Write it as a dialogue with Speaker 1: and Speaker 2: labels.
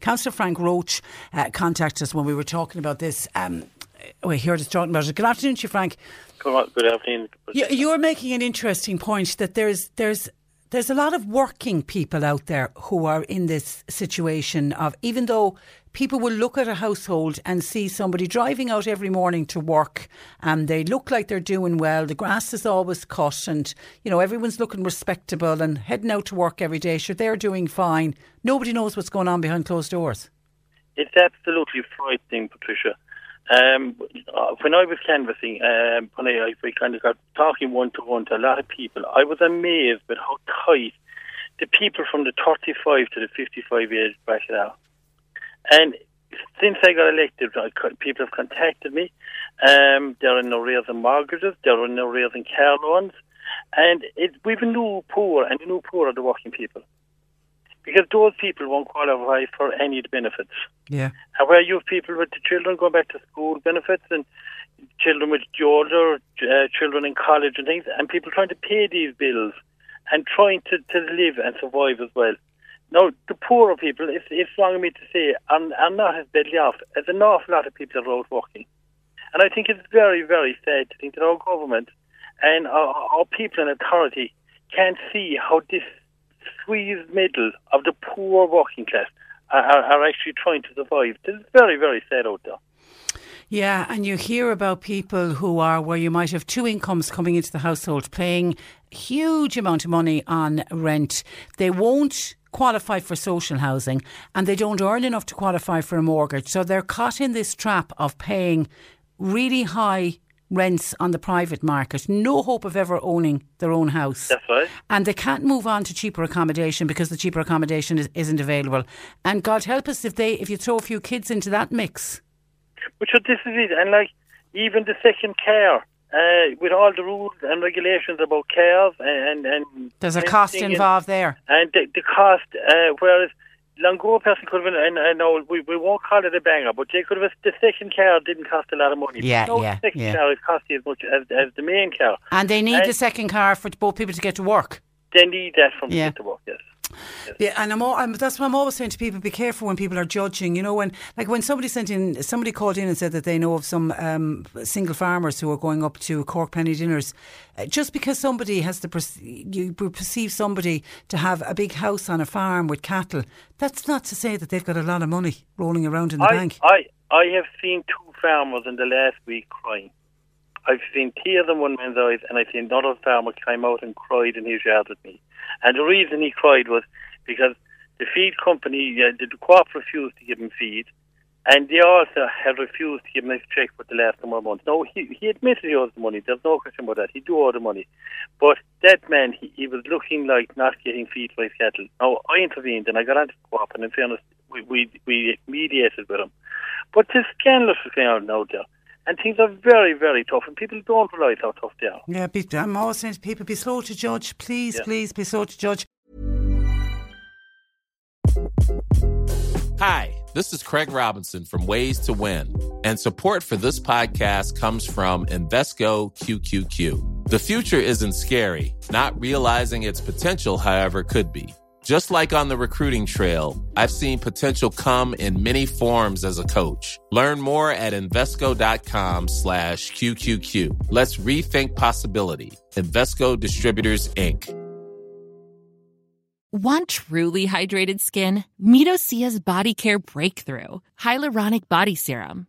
Speaker 1: Councillor Frank Roach uh, contacted us when we were talking about this. Um, we heard us talking about it. Good afternoon to you, Frank.
Speaker 2: Good afternoon.
Speaker 1: You, you're making an interesting point that there's there's there's a lot of working people out there who are in this situation of even though people will look at a household and see somebody driving out every morning to work and they look like they're doing well the grass is always cut and you know everyone's looking respectable and heading out to work every day sure they're doing fine. Nobody knows what's going on behind closed doors.
Speaker 2: It's absolutely frightening patricia um, when I was canvassing, um, when I, I kind of got talking one to one to a lot of people, I was amazed with how tight the people from the 35 to the 55 years bracket are. And since I got elected, people have contacted me. Um, there are no arrears in mortgages, there are no arrears in car loans, and it, we've a new poor, and the new poor are the working people because those people won't qualify for any benefits.
Speaker 1: Yeah.
Speaker 2: And where you have people with the children going back to school benefits and children with older uh, children in college and things, and people trying to pay these bills and trying to, to live and survive as well. Now, the poorer people, it's, it's wrong of me to say, are, are not as badly off as an awful lot of people that are out working. And I think it's very, very sad to think that our government and our, our people in authority can't see how this squeezed middle of the poor working class are, are actually trying to survive. Is very, very sad out there.
Speaker 1: Yeah, and you hear about people who are where you might have two incomes coming into the household, paying huge amount of money on rent. They won't qualify for social housing and they don't earn enough to qualify for a mortgage. So they're caught in this trap of paying really high rents on the private market, no hope of ever owning their own house.
Speaker 2: That's right.
Speaker 1: And they can't move on to cheaper accommodation because the cheaper accommodation is, isn't available. And God help us if they if you throw a few kids into that mix.
Speaker 2: But this is it, and like even the second care. Uh, with all the rules and regulations about cars and, and
Speaker 1: there's a cost involved
Speaker 2: and,
Speaker 1: there,
Speaker 2: and the, the cost. Uh, whereas Longo person could have been, and I know we, we won't call it a banger, but they could have, the second car didn't cost a lot of money.
Speaker 1: Yeah,
Speaker 2: no,
Speaker 1: yeah.
Speaker 2: The second
Speaker 1: yeah.
Speaker 2: car is costing as much as, as the main car.
Speaker 1: And they need and the second car for both people to get to work.
Speaker 2: They need that from
Speaker 1: yeah.
Speaker 2: to get to work, yes.
Speaker 1: Yeah, and I'm, all, I'm, that's what I'm always saying to people: be careful when people are judging. You know, when like when somebody sent in, somebody called in and said that they know of some um, single farmers who are going up to Cork penny dinners. Uh, just because somebody has to you perceive somebody to have a big house on a farm with cattle, that's not to say that they've got a lot of money rolling around in the
Speaker 2: I,
Speaker 1: bank.
Speaker 2: I I have seen two farmers in the last week crying. I've seen tears in one man's eyes, and I've seen another farmer came out and cried in his yard with me. And the reason he cried was because the feed company, uh, the co-op refused to give him feed, and they also had refused to give him his check for the last number of months. No, he, he admitted he owes the money. There's no question about that. He do owe the money. But that man, he, he was looking like not getting feed for his cattle. Now, I intervened and I got onto the co-op, and in fairness, we, we, we mediated with him. But this scandalous is going now there and things are very, very tough, and people don't realise how tough they are.
Speaker 1: Yeah, be, I'm always saying to people, be slow to judge, please, yeah. please, be slow to judge.
Speaker 3: Hi, this is Craig Robinson from Ways to Win, and support for this podcast comes from Invesco QQQ. The future isn't scary, not realizing its potential, however, could be. Just like on the recruiting trail, I've seen potential come in many forms as a coach. Learn more at Invesco.com slash QQQ. Let's rethink possibility. Invesco Distributors, Inc.
Speaker 4: Want truly hydrated skin? Meet Body Care Breakthrough Hyaluronic Body Serum.